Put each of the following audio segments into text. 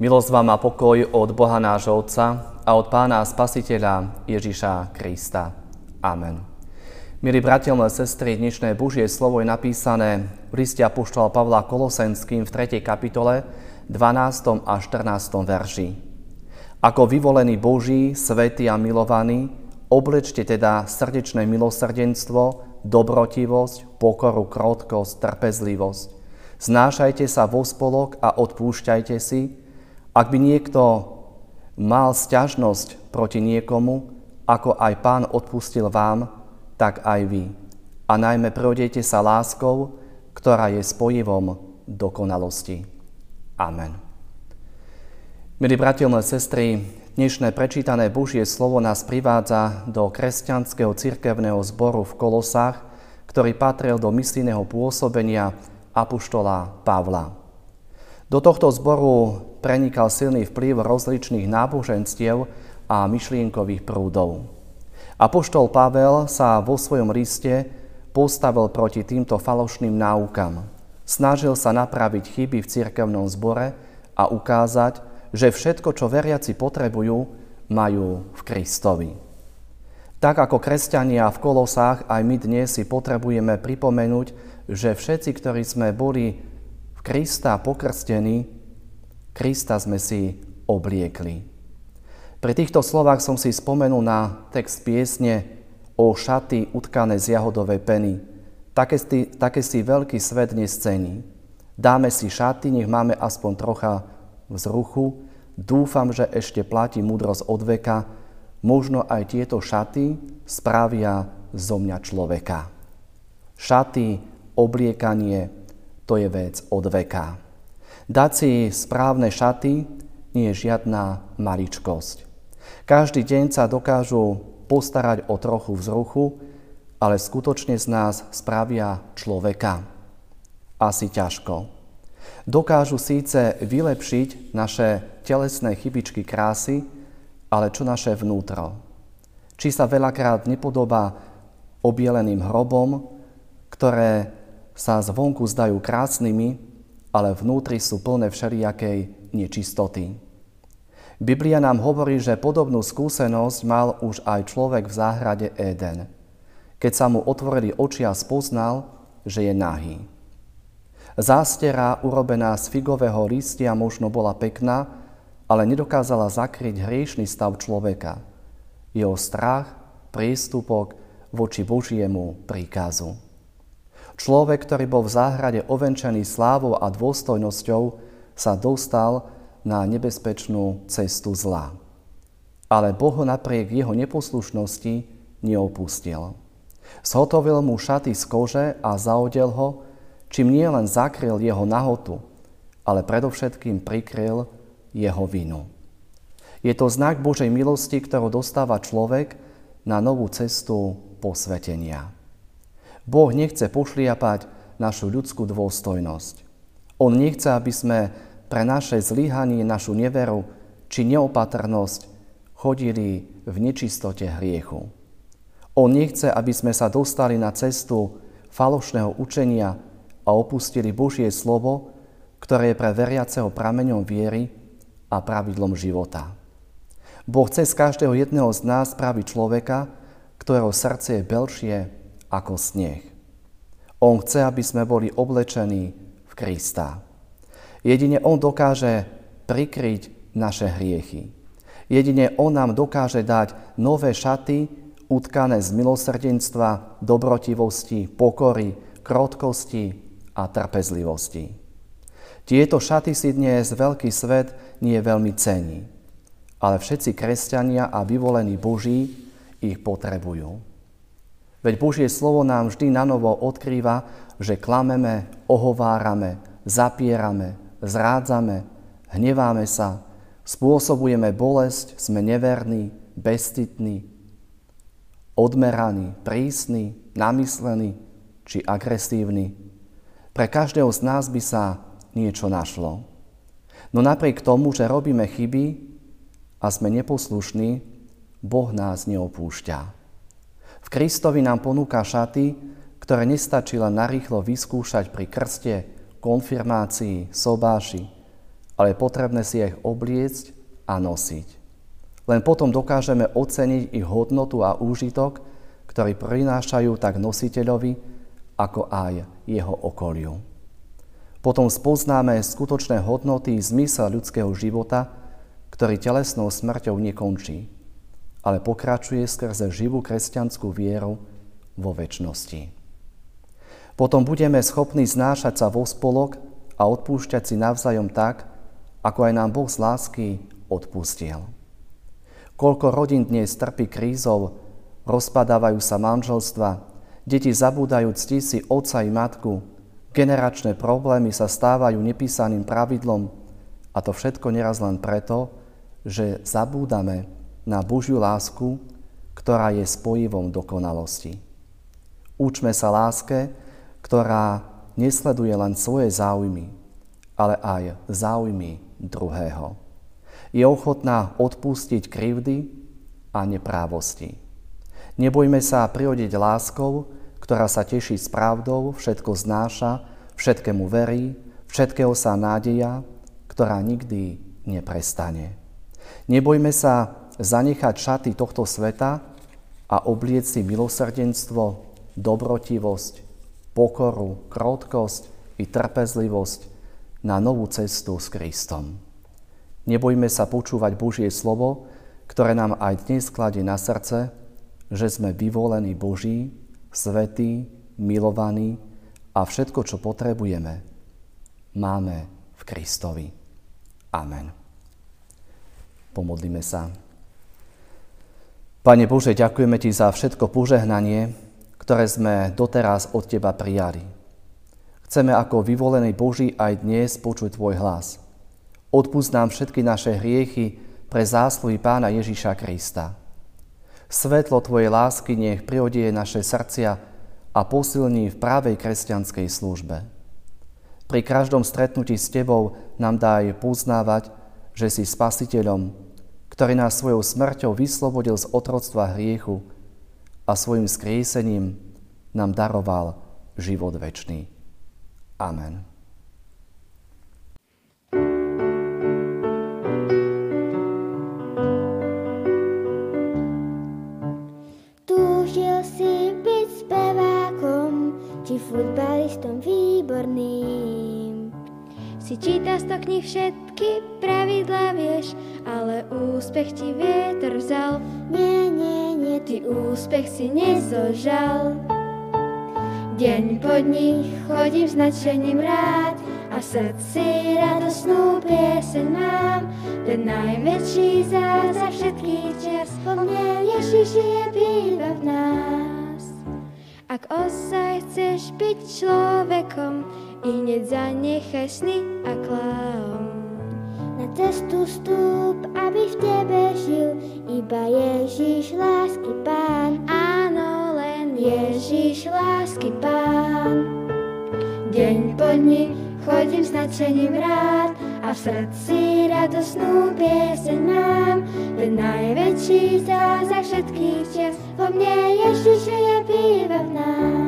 Milosť vám a pokoj od Boha nášho Otca a od Pána a Spasiteľa Ježiša Krista. Amen. Milí bratia, milé sestry, dnešné Božie slovo je napísané v liste Apoštola Pavla Kolosenským v 3. kapitole 12. a 14. verši. Ako vyvolený Boží, svätý a milovaný, oblečte teda srdečné milosrdenstvo, dobrotivosť, pokoru, krotkosť, trpezlivosť. Znášajte sa vo spolok a odpúšťajte si, ak by niekto mal sťažnosť proti niekomu, ako aj pán odpustil vám, tak aj vy. A najmä projdete sa láskou, ktorá je spojivom dokonalosti. Amen. Milí bratia, milé sestry, dnešné prečítané Božie slovo nás privádza do kresťanského cirkevného zboru v Kolosách, ktorý patril do misijného pôsobenia apoštola Pavla. Do tohto zboru prenikal silný vplyv rozličných náboženstiev a myšlienkových prúdov. Apoštol Pavel sa vo svojom liste postavil proti týmto falošným náukam. Snažil sa napraviť chyby v cirkevnom zbore a ukázať, že všetko, čo veriaci potrebujú, majú v Kristovi. Tak ako kresťania v kolosách, aj my dnes si potrebujeme pripomenúť, že všetci, ktorí sme boli v Krista pokrstení, Krista sme si obliekli. Pri týchto slovách som si spomenul na text piesne o šaty utkané z jahodovej peny. Také si, také si veľký svet nescení. Dáme si šaty, nech máme aspoň trocha vzruchu. Dúfam, že ešte platí múdrosť od veka. Možno aj tieto šaty správia zo mňa človeka. Šaty, obliekanie, to je vec od veka. Dať si správne šaty nie je žiadna maličkosť. Každý deň sa dokážu postarať o trochu vzruchu, ale skutočne z nás spravia človeka. Asi ťažko. Dokážu síce vylepšiť naše telesné chybičky krásy, ale čo naše vnútro? Či sa veľakrát nepodobá obieleným hrobom, ktoré sa zvonku zdajú krásnymi, ale vnútri sú plné všelijakej nečistoty. Biblia nám hovorí, že podobnú skúsenosť mal už aj človek v záhrade Éden, keď sa mu otvorili oči a spoznal, že je nahý. Zástera urobená z figového listia možno bola pekná, ale nedokázala zakryť hriešný stav človeka, jeho strach, prístupok voči Božiemu príkazu. Človek, ktorý bol v záhrade ovenčený slávou a dôstojnosťou, sa dostal na nebezpečnú cestu zla. Ale Boh ho napriek jeho neposlušnosti neopustil. Zhotovil mu šaty z kože a zaodel ho, čím nie len zakryl jeho nahotu, ale predovšetkým prikryl jeho vinu. Je to znak Božej milosti, ktorú dostáva človek na novú cestu posvetenia. Boh nechce pošliapať našu ľudskú dôstojnosť. On nechce, aby sme pre naše zlyhanie, našu neveru či neopatrnosť chodili v nečistote hriechu. On nechce, aby sme sa dostali na cestu falošného učenia a opustili Božie slovo, ktoré je pre veriaceho prameňom viery a pravidlom života. Boh chce z každého jedného z nás spraviť človeka, ktorého srdce je belšie ako sneh. On chce, aby sme boli oblečení v Krista. Jedine On dokáže prikryť naše hriechy. Jedine On nám dokáže dať nové šaty, utkané z milosrdenstva, dobrotivosti, pokory, krotkosti a trpezlivosti. Tieto šaty si dnes veľký svet nie veľmi cení, ale všetci kresťania a vyvolení Boží ich potrebujú. Veď Božie slovo nám vždy na novo odkrýva, že klameme, ohovárame, zapierame, zrádzame, hneváme sa, spôsobujeme bolesť, sme neverní, bestitní, odmeraní, prísni, namyslení či agresívni. Pre každého z nás by sa niečo našlo. No napriek tomu, že robíme chyby a sme neposlušní, Boh nás neopúšťa. V Kristovi nám ponúka šaty, ktoré nestačí len narýchlo vyskúšať pri krste, konfirmácii, sobáši, ale potrebné si ich obliecť a nosiť. Len potom dokážeme oceniť ich hodnotu a úžitok, ktorý prinášajú tak nositeľovi, ako aj jeho okoliu. Potom spoznáme skutočné hodnoty zmysel ľudského života, ktorý telesnou smrťou nekončí, ale pokračuje skrze živú kresťanskú vieru vo väčšnosti. Potom budeme schopní znášať sa vo spolok a odpúšťať si navzájom tak, ako aj nám Boh z lásky odpustil. Koľko rodín dnes trpí krízou, rozpadávajú sa manželstva, deti zabúdajú cti si otca i matku, generačné problémy sa stávajú nepísaným pravidlom a to všetko neraz len preto, že zabúdame na Božiu lásku, ktorá je spojivom dokonalosti. Učme sa láske, ktorá nesleduje len svoje záujmy, ale aj záujmy druhého. Je ochotná odpustiť krivdy a neprávosti. Nebojme sa prihodiť láskou, ktorá sa teší s pravdou, všetko znáša, všetkému verí, všetkého sa nádeja, ktorá nikdy neprestane. Nebojme sa zanechať šaty tohto sveta a oblieť si milosrdenstvo, dobrotivosť, pokoru, krotkosť i trpezlivosť na novú cestu s Kristom. Nebojme sa počúvať Božie slovo, ktoré nám aj dnes kladie na srdce, že sme vyvolení Boží, svetí, milovaní a všetko, čo potrebujeme, máme v Kristovi. Amen. Pomodlíme sa. Pane Bože, ďakujeme Ti za všetko požehnanie, ktoré sme doteraz od Teba prijali. Chceme ako vyvolený Boží aj dnes počuť Tvoj hlas. Odpust nám všetky naše hriechy pre zásluhy Pána Ježíša Krista. Svetlo Tvojej lásky nech priodie naše srdcia a posilní v právej kresťanskej službe. Pri každom stretnutí s Tebou nám daj poznávať, že si spasiteľom, ktorý nás svojou smrťou vyslobodil z otroctva hriechu a svojim skriesením nám daroval život večný. Amen. Túžil si byť spevákom či futbalistom výborným. Si číta sto knih všetky pravidlá vieš, ale úspech ti vietor vzal. Nie, nie, nie, ty úspech si nezožal. Deň po dní chodím s nadšením rád a v srdci radosnú pieseň mám. Ten najväčší zázrak všetkých čias po mne Ježiš je býva v nás. Ak osaj chceš byť človekom, i hneď zanechaj sny a klám. Cestu stúp, aby v tebe žil iba Ježiš lásky Pán. Áno, Ježiš, lásky Pán. Deň po dni chodím s nadšením rád a v srdci radosnú pieseň mám. Ten najväčší zázrak všetkých čas vo mne Ježiš je býva v nás.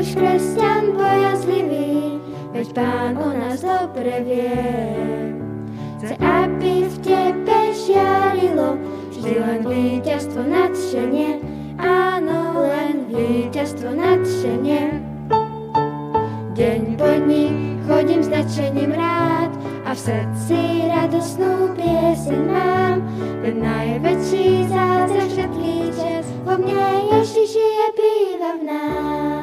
Už kresťan bojazlivý, veď Pán o nás dobre vie. Chce, aby v tebe žiarilo vždy len víťazstvo nadšenie, áno, len víťazstvo nadšenie. Deň po dni chodím s nadšením rád a v srdci radosnú pieseň mám. Ten najväčší zázrak všetkých čas vo mne Ježiš je býva v nás.